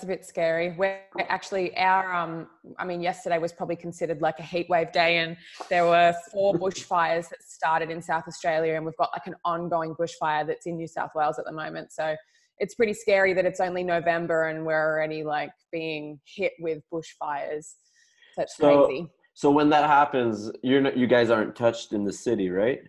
that's a bit scary. We're actually our um I mean yesterday was probably considered like a heat wave day and there were four bushfires that started in South Australia and we've got like an ongoing bushfire that's in New South Wales at the moment. So it's pretty scary that it's only November and we're already like being hit with bushfires. That's so, crazy. So when that happens, you're not, you guys aren't touched in the city, right?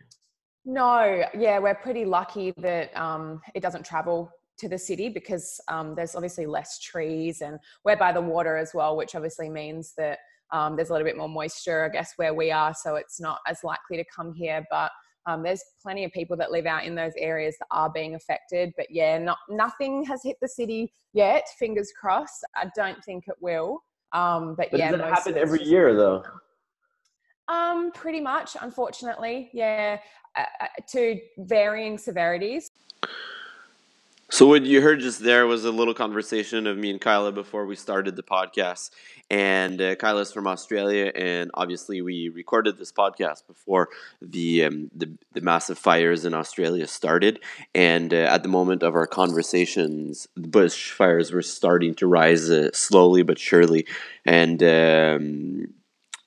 No, yeah, we're pretty lucky that um, it doesn't travel to the city because um, there's obviously less trees and we're by the water as well, which obviously means that um, there's a little bit more moisture, I guess, where we are. So it's not as likely to come here. But um, there's plenty of people that live out in those areas that are being affected. But yeah, not, nothing has hit the city yet. Fingers crossed. I don't think it will. Um, but, but yeah, does it happen every year though? Um, pretty much, unfortunately, yeah, uh, uh to varying severities. So what you heard just there was a little conversation of me and Kyla before we started the podcast. And uh, Kyla's from Australia, and obviously we recorded this podcast before the um, the, the, massive fires in Australia started. And uh, at the moment of our conversations, the bushfires were starting to rise uh, slowly but surely. And um,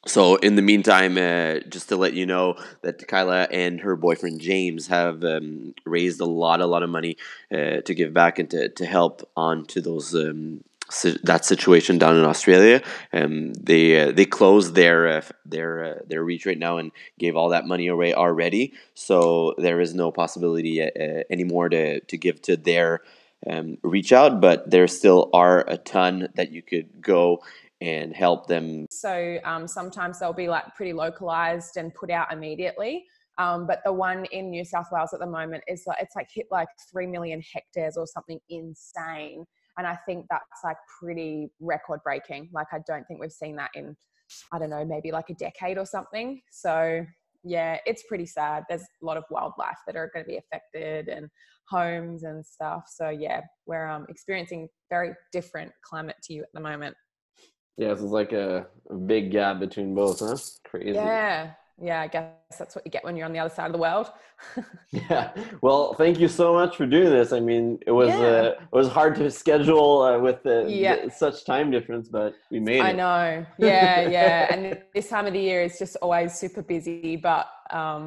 so, in the meantime, uh, just to let you know that Kyla and her boyfriend James have um, raised a lot, a lot of money uh, to give back and to, to help on to those um, si- that situation down in Australia. Um, they uh, they closed their uh, their uh, their reach right now and gave all that money away already. So there is no possibility uh, anymore to to give to their um, reach out, but there still are a ton that you could go and help them. So um, sometimes they'll be like pretty localized and put out immediately. Um, but the one in New South Wales at the moment is like it's like hit like three million hectares or something insane, and I think that's like pretty record breaking. Like I don't think we've seen that in I don't know maybe like a decade or something. So yeah, it's pretty sad. There's a lot of wildlife that are going to be affected and homes and stuff. So yeah, we're um, experiencing very different climate to you at the moment. Yeah, so it's like a, a big gap between both, huh? Crazy. Yeah. Yeah, I guess that's what you get when you're on the other side of the world. yeah. Well, thank you so much for doing this. I mean, it was yeah. uh, it was hard to schedule uh, with the, yeah. the, such time difference, but we made it. I know. Yeah, yeah. and this time of the year is just always super busy, but um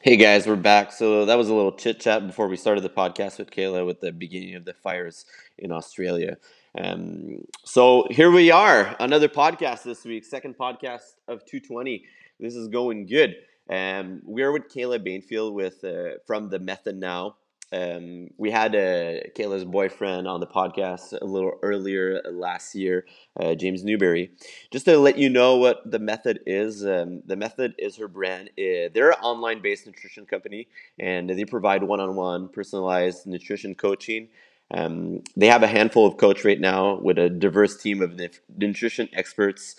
Hey guys, we're back. So that was a little chit chat before we started the podcast with Kayla with the beginning of the fires in Australia. Um, so here we are, another podcast this week, second podcast of 220. This is going good. Um, we're with Kayla Banfield with uh, from the Method Now. Um, we had uh, Kayla's boyfriend on the podcast a little earlier last year, uh, James Newberry. Just to let you know what the Method is, um, the Method is her brand. Uh, they're an online-based nutrition company, and they provide one-on-one personalized nutrition coaching um, they have a handful of coach right now with a diverse team of nutrition experts.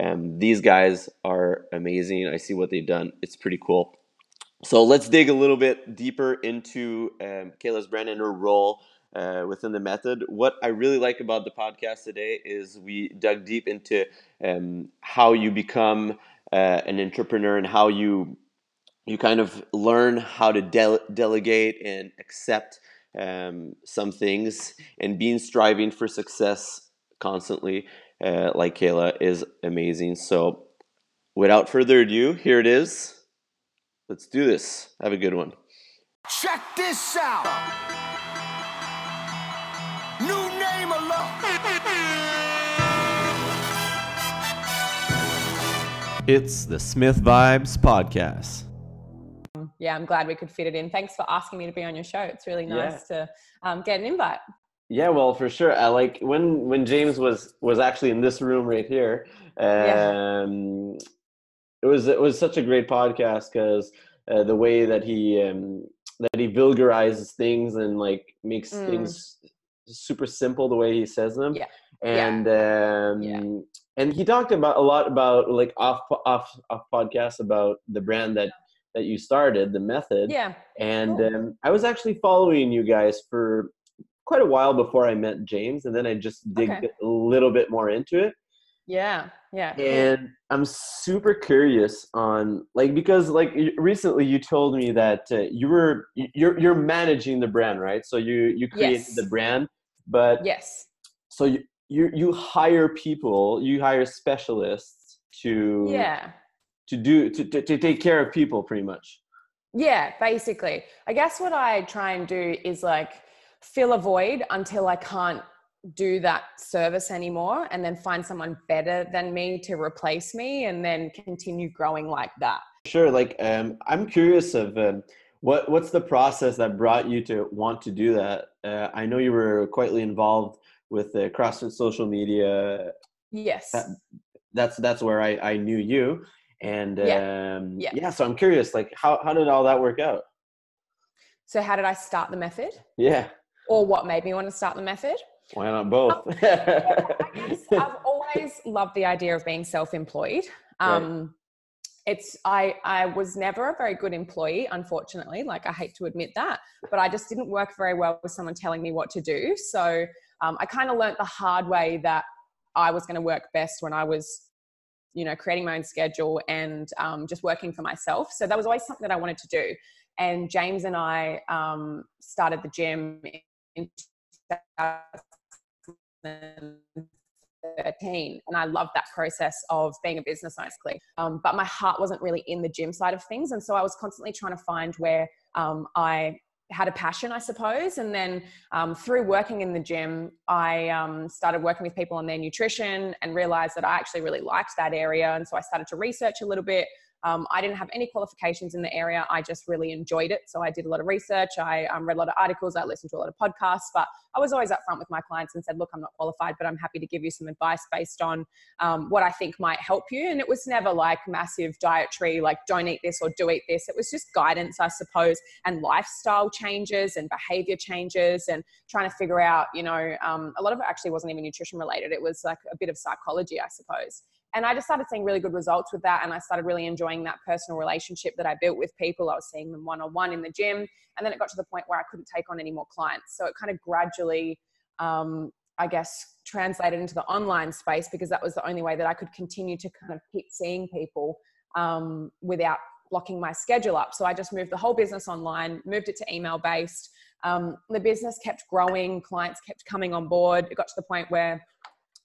Um, these guys are amazing. I see what they've done. It's pretty cool. So let's dig a little bit deeper into um, Kayla's brand and her role uh, within the method. What I really like about the podcast today is we dug deep into um, how you become uh, an entrepreneur and how you you kind of learn how to de- delegate and accept um, some things, and being striving for success constantly, uh, like Kayla, is amazing. So, without further ado, here it is. Let's do this. Have a good one. Check this out. New name alone. It's the Smith Vibes Podcast yeah, I'm glad we could fit it in. Thanks for asking me to be on your show. It's really nice yeah. to um, get an invite. Yeah, well, for sure. I like when when James was was actually in this room right here. Um, yeah. It was it was such a great podcast because uh, the way that he um, that he vulgarizes things and like makes mm. things super simple the way he says them. Yeah. And yeah. Um, yeah. and he talked about a lot about like off off off podcasts about the brand that that you started, the method. Yeah. And cool. um, I was actually following you guys for quite a while before I met James, and then I just dig okay. a little bit more into it. Yeah, yeah. And I'm super curious on like because like recently you told me that uh, you were you're you're managing the brand, right? So you you created yes. the brand, but yes, so you, you you hire people, you hire specialists to yeah to do to, to, to take care of people pretty much. Yeah, basically. I guess what I try and do is like fill a void until I can't do that service anymore and then find someone better than me to replace me and then continue growing like that. Sure. Like, um, I'm curious of um, what what's the process that brought you to want to do that. Uh, I know you were quietly involved with the CrossFit social media. Yes. That, that's that's where I I knew you, and Yeah. um, Yeah. yeah. So I'm curious, like, how how did all that work out? So how did I start the method? Yeah. Or what made me want to start the method? Why not both? I guess I've always loved the idea of being self-employed. Um, It's I I was never a very good employee, unfortunately. Like I hate to admit that, but I just didn't work very well with someone telling me what to do. So um, I kind of learnt the hard way that I was going to work best when I was, you know, creating my own schedule and um, just working for myself. So that was always something that I wanted to do. And James and I um, started the gym in 2013 and i loved that process of being a business owner um, but my heart wasn't really in the gym side of things and so i was constantly trying to find where um, i had a passion i suppose. And then um, through working in the gym i um, started working with people on their nutrition and realized that i actually really liked that area. And so i started to research a little bit um, I didn't have any qualifications in the area. I just really enjoyed it. So I did a lot of research. I um, read a lot of articles. I listened to a lot of podcasts. But I was always upfront with my clients and said, look, I'm not qualified, but I'm happy to give you some advice based on um, what I think might help you. And it was never like massive dietary, like don't eat this or do eat this. It was just guidance, I suppose, and lifestyle changes and behavior changes and trying to figure out, you know, um, a lot of it actually wasn't even nutrition related. It was like a bit of psychology, I suppose and I just started seeing really good results with that. And I started really enjoying that personal relationship that I built with people. I was seeing them one on one in the gym. And then it got to the point where I couldn't take on any more clients. So it kind of gradually, um, I guess, translated into the online space because that was the only way that I could continue to kind of keep seeing people um, without blocking my schedule up. So I just moved the whole business online, moved it to email based. Um, the business kept growing, clients kept coming on board. It got to the point where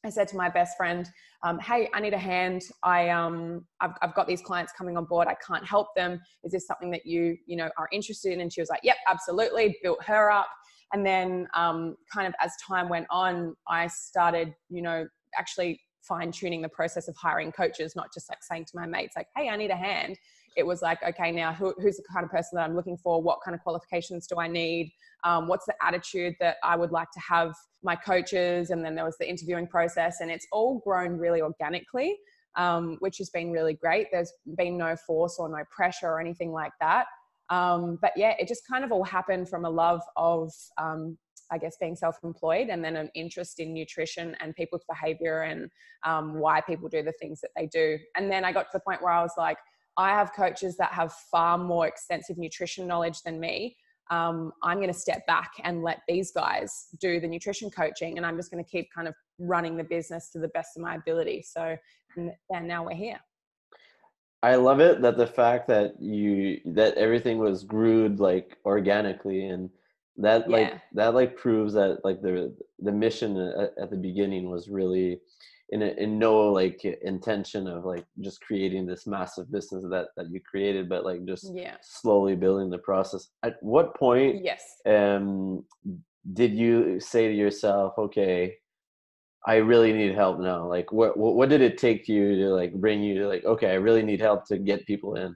I said to my best friend, um, "Hey, I need a hand. I um, I've, I've got these clients coming on board. I can't help them. Is this something that you you know are interested in?" And she was like, "Yep, absolutely." Built her up, and then um, kind of as time went on, I started you know actually fine tuning the process of hiring coaches, not just like saying to my mates like, "Hey, I need a hand." It was like, okay, now who, who's the kind of person that I'm looking for? What kind of qualifications do I need? um, what's the attitude that I would like to have my coaches, and then there was the interviewing process, and it's all grown really organically, um, which has been really great. There's been no force or no pressure or anything like that. Um, but yeah, it just kind of all happened from a love of, um, I guess, being self-employed, and then an interest in nutrition and people's behavior and um, why people do the things that they do. And then I got to the point where I was like, I have coaches that have far more extensive nutrition knowledge than me um, I'm going to step back and let these guys do the nutrition coaching, and I'm just going to keep kind of running the business to the best of my ability. So, and, and now we're here. I love it that the fact that you that everything was brewed like organically and that like Yeah. that like proves that like the the mission at, at the beginning was really in a, in no like intention of like just creating this massive business that that you created but like just Yeah. slowly building the process at what point Yes. um did you say to yourself okay i really need help now like what what, what did it take you to like bring you to like okay i really need help to get people in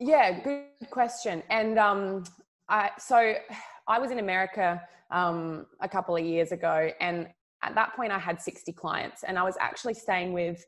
Yeah, good question. And um, I so I was in America um, a couple of years ago, and at that point I had 60 clients, and I was actually staying with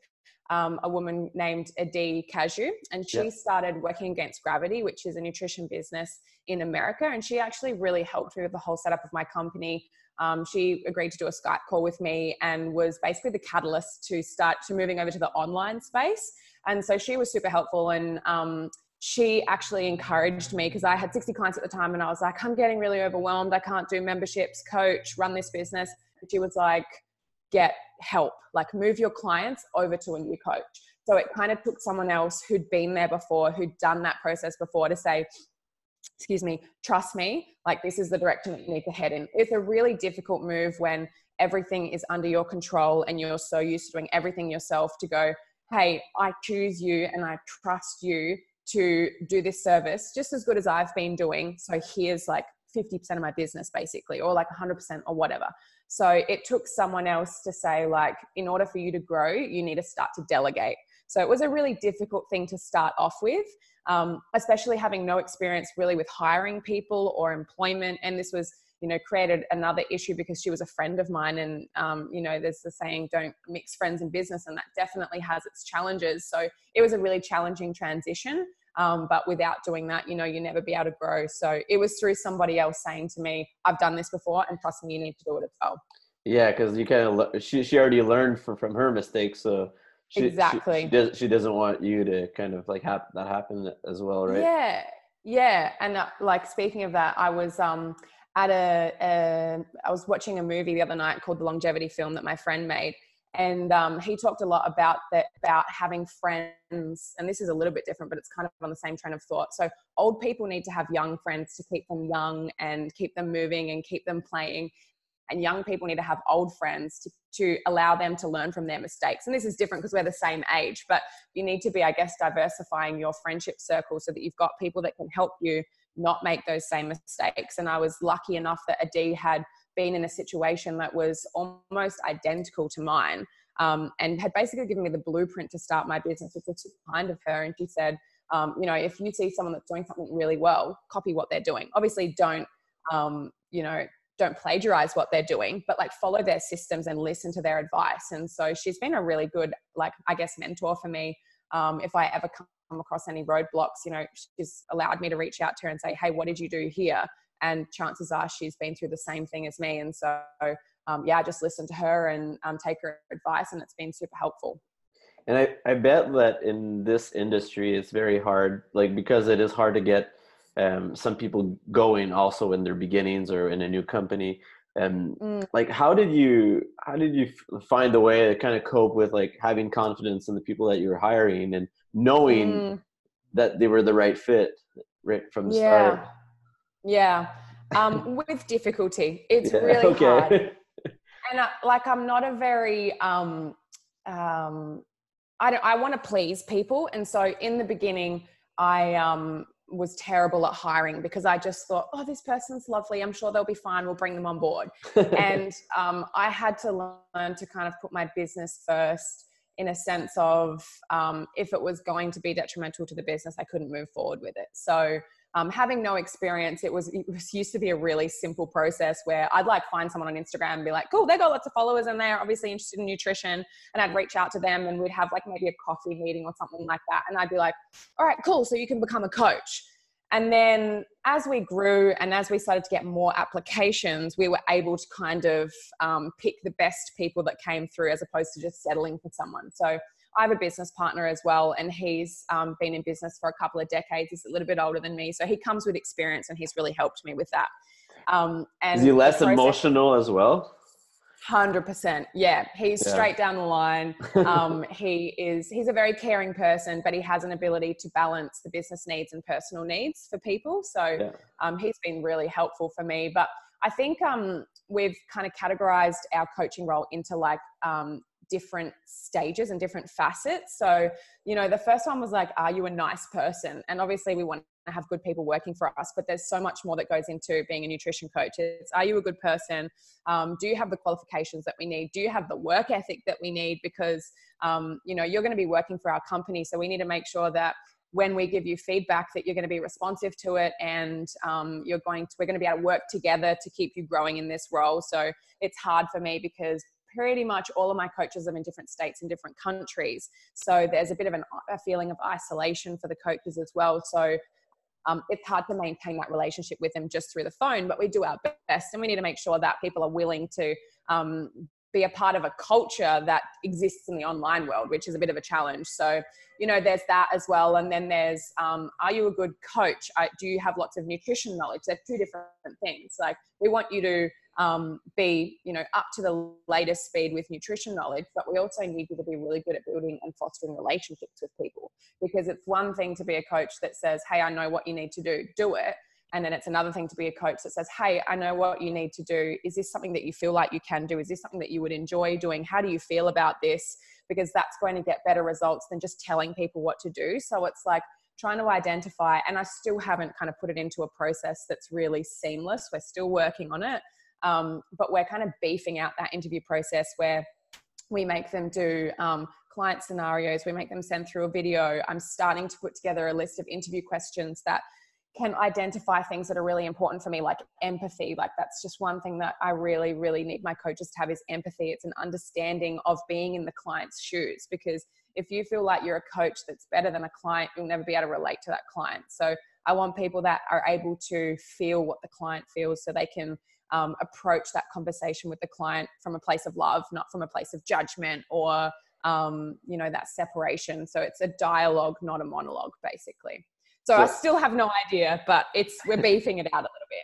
um, a woman named Adee Cazayoux, and she Yep. started working against gravity, which is a nutrition business in America, and she actually really helped me with the whole setup of my company. Um, she agreed to do a Skype call with me and was basically the catalyst to start to moving over to the online space. And so she was super helpful and um, she actually encouraged me because I had 60 clients at the time and I was like, I'm getting really overwhelmed. I can't do memberships, coach, run this business. She was like, get help, like move your clients over to a new coach. So it kind of took someone else who'd been there before, who'd done that process before to say, excuse me, trust me, like this is the direction that you need to head in. It's a really difficult move when everything is under your control and you're so used to doing everything yourself to go, hey, I choose you and I trust you to do this service just as good as I've been doing. So here's like 50% of my business basically, or like 100% or whatever. So it took someone else to say, like, in order for you to grow, you need to start to delegate. So it was a really difficult thing to start off with, um, especially having no experience really with hiring people or employment. And this was, you know, created another issue because she was a friend of mine. And, um, you know, there's the saying, don't mix friends and business. And that definitely has its challenges. So it was a really challenging transition. Um, but without doing that, you know, you never be able to grow. So it was through somebody else saying to me, I've done this before and trust me, you need to do it as well. Yeah, because you kind of she she already learned from from her mistakes, so she, exactly she, she, does she doesn't want you to kind of like have that happen as well, right? Yeah, yeah. And uh, like speaking of that, I was um at a, a I was watching a movie the other night called the Longevity Film that my friend made, and um, he talked a lot about that about having friends and this is a little bit different but it's kind of on the same train of thought. So old people need to have young friends to keep them young and keep them moving and keep them playing. And young people need to have old friends to, to allow them to learn from their mistakes. And this is different because we're the same age but you need to be i guess diversifying your friendship circle so that you've got people that can help you not make those same mistakes. And i was lucky enough that adi had been in a situation that was almost identical to mine um, and had basically given me the blueprint to start my business, which was kind of her. And she said, um, you know, if you see someone that's doing something really well, copy what they're doing. Obviously, don't, um, you know, don't plagiarize what they're doing, but like follow their systems and listen to their advice. And so she's been a really good, like, I guess, mentor for me. Um, if I ever come across any roadblocks, you know, she's allowed me to reach out to her and say, hey, what did you do here? And chances are she's been through the same thing as me and so um, yeah just listen to her and um, take her advice and it's been super helpful and I, I bet that in this industry it's very hard like because it is hard to get um, some people going also in their beginnings or in a new company and mm. like how did you how did you find the way to kind of cope with like having confidence in the people that you were hiring and knowing mm. that they were the right fit right from the yeah. start yeah, um, with difficulty. It's yeah, really okay. hard. And I, like, I'm not a very, um, um, I don't, I want to please people. And so in the beginning, I, um, was terrible at hiring because I just thought, oh, this person's lovely. I'm sure they'll be fine. We'll bring them on board. and um, I had to learn to kind of put my business first in a sense of um, if it was going to be detrimental to the business, I couldn't move forward with it. So um, having no experience, it was it was used to be a really simple process where I'd like find someone on Instagram and be like, cool, they got lots of followers and they're obviously interested in nutrition, and I'd reach out to them and we'd have like maybe a coffee meeting or something like that, and I'd be like, all right, cool, so you can become a coach. And then as we grew and as we started to get more applications, we were able to kind of um, pick the best people that came through as opposed to just settling for someone. So I have a business partner as well, and he's um, been in business for a couple of decades. He's a little bit older than me, so he comes with experience, and he's really helped me with that. Um, and Is he less process, emotional as well? Hundred percent, yeah. He's yeah. straight down the line. Um, he is. He's a very caring person, but he has an ability to balance the business needs and personal needs for people. So yeah. um, he's been really helpful for me. But I think um, we've kind of categorized our coaching role into like um, different stages and different facets. So, you know, the first one was like, are you a nice person? And obviously, we want to have good people working for us, but there's so much more that goes into being a nutrition coach. It's, are you a good person? Um, do you have the qualifications that we need? Do you have the work ethic that we need? Because, um, you know, you're going to be working for our company. So, we need to make sure that when we give you feedback that you're going to be responsive to it and um, you're going to we're going to be able to work together to keep you growing in this role so it's hard for me because pretty much all of my coaches are in different states in different countries. So there's a bit of an, a feeling of isolation for the coaches as well. So um, it's hard to maintain that relationship with them just through the phone, but we do our best and we need to make sure that people are willing to um, be a part of a culture that exists in the online world, which is a bit of a challenge. So, you know, there's that as well. And then there's, um, are you a good coach? Do you have lots of nutrition knowledge? They're two different things. Like, we want you to um, be you know up to the latest speed with nutrition knowledge but we also need you to be really good at building and fostering relationships with people. Because it's one thing to be a coach that says hey i know what you need to do do it and then it's another thing to be a coach that says hey i know what you need to do. Is this something that you feel like you can do? Is this something that you would enjoy doing? How do you feel about this? Because that's going to get better results than just telling people what to do. So it's like trying to identify and i still haven't kind of put it into a process that's really seamless. We're still working on it um, but we're kind of beefing out that interview process where we make them do um, client scenarios we make them send through a video. I'm starting to put together a list of interview questions that can identify things that are really important for me like empathy. Like that's just one thing that i really really need my coaches to have is empathy. It's an understanding of being in the client's shoes because if you feel like you're a coach that's better than a client you'll never be able to relate to that client. So i want people that are able to feel what the client feels so they can um, approach that conversation with the client from a place of love not from a place of judgment or um, you know that separation so it's a dialogue not a monologue basically so, so I still have no idea, but it's we're beefing it out a little bit.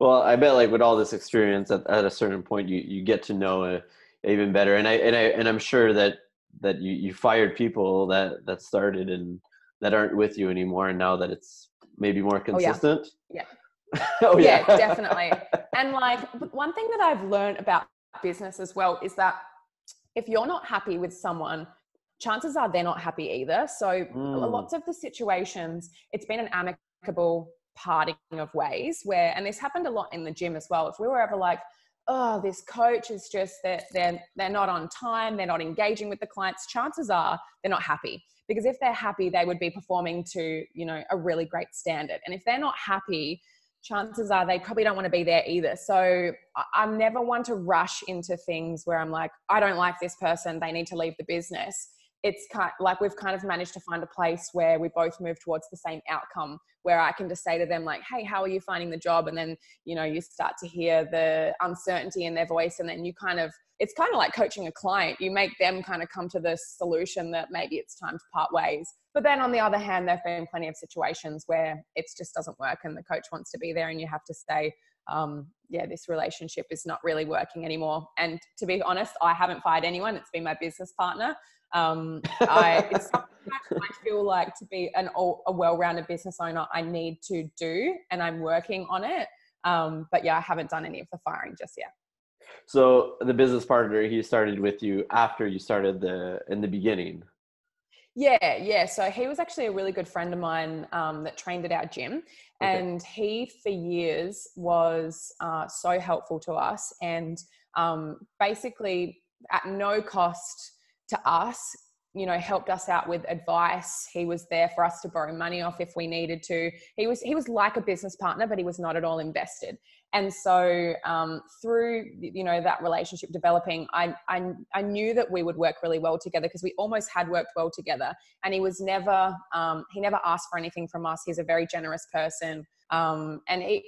Well, I bet like with all this experience, at, at a certain point, you you get to know it even better. And I and I and I'm sure that that you you fired people that that started and that aren't with you anymore, and now that it's maybe more consistent. Oh, yeah. yeah. Oh yeah. yeah, definitely. And like one thing that I've learned about business as well is that if you're not happy with someone, chances are they're not happy either. So mm. lots of the situations, it's been an amicable parting of ways where, and this happened a lot in the gym as well. If we were ever like, oh, this coach is just that they're, they're they're not on time, they're not engaging with the clients, chances are they're not happy. Because if they're happy, they would be performing to, you know, a really great standard. And if they're not happy, chances are they probably don't want to be there either. So I'm never one to rush into things where I'm like, I don't like this person, they need to leave the business it's kind of like we've kind of managed to find a place where we both move towards the same outcome where i can just say to them like hey how are you finding the job and then you know you start to hear the uncertainty in their voice and then you kind of it's kind of like coaching a client you make them kind of come to the solution that maybe it's time to part ways but then on the other hand there've been plenty of situations where it just doesn't work and the coach wants to be there and you have to say um, yeah, this relationship is not really working anymore. And to be honest, I haven't fired anyone. It's been my business partner. Um, I, it's I feel like to be an, a well-rounded business owner, I need to do, and I'm working on it. Um, but yeah, I haven't done any of the firing just yet. So the business partner, he started with you after you started the in the beginning. Yeah, yeah. So he was actually a really good friend of mine um, that trained at our gym, okay. and he for years was uh, so helpful to us, and um, basically at no cost to us you know helped us out with advice. He was there for us to borrow money off if we needed to. He was he was like a business partner but he was not at all invested. And so um, through you know that relationship developing I, I i knew that we would work really well together because we almost had worked well together. And he was never um, he never asked for anything from us. He's a very generous person. Um, and it,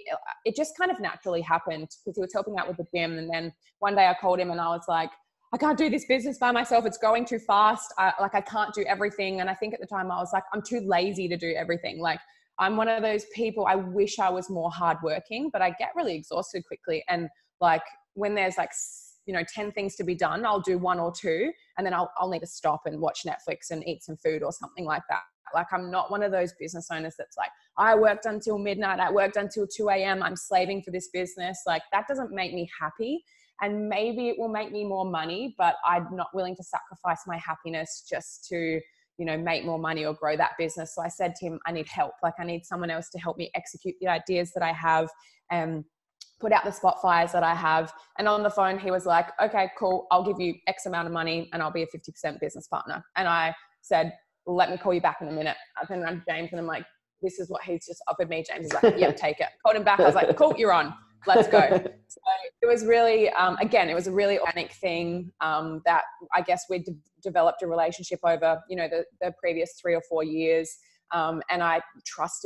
it just kind of naturally happened because he was helping out with the gym. And then one day i called him and i was like I can't do this business by myself. It's going too fast. I, like I can't do everything. And I think at the time I was like, I'm too lazy to do everything. Like I'm one of those people. I wish I was more hardworking, but I get really exhausted quickly. And like when there's like you know 10 things to be done i'll do one or two and then I'll, I'll need to stop and watch netflix and eat some food or something like that like i'm not one of those business owners that's like i worked until midnight i worked until 2 a.m i'm slaving for this business like that doesn't make me happy and maybe it will make me more money but i'm not willing to sacrifice my happiness just to you know make more money or grow that business. So i said to him i need help. Like i need someone else to help me execute the ideas that i have and put out the spot fires that i have. And on the phone he was like okay cool. I'll give you x amount of money and i'll be a 50% business partner. And i said let me call you back in a minute. I then around james and i'm like this is what he's just offered me. James is like yeah take it. Called him back. I was like cool you're on let's go. so it was really, um, again, it was a really organic thing um, that I guess we de- developed a relationship over, you know, the, the previous three or four years. Um, and I trusted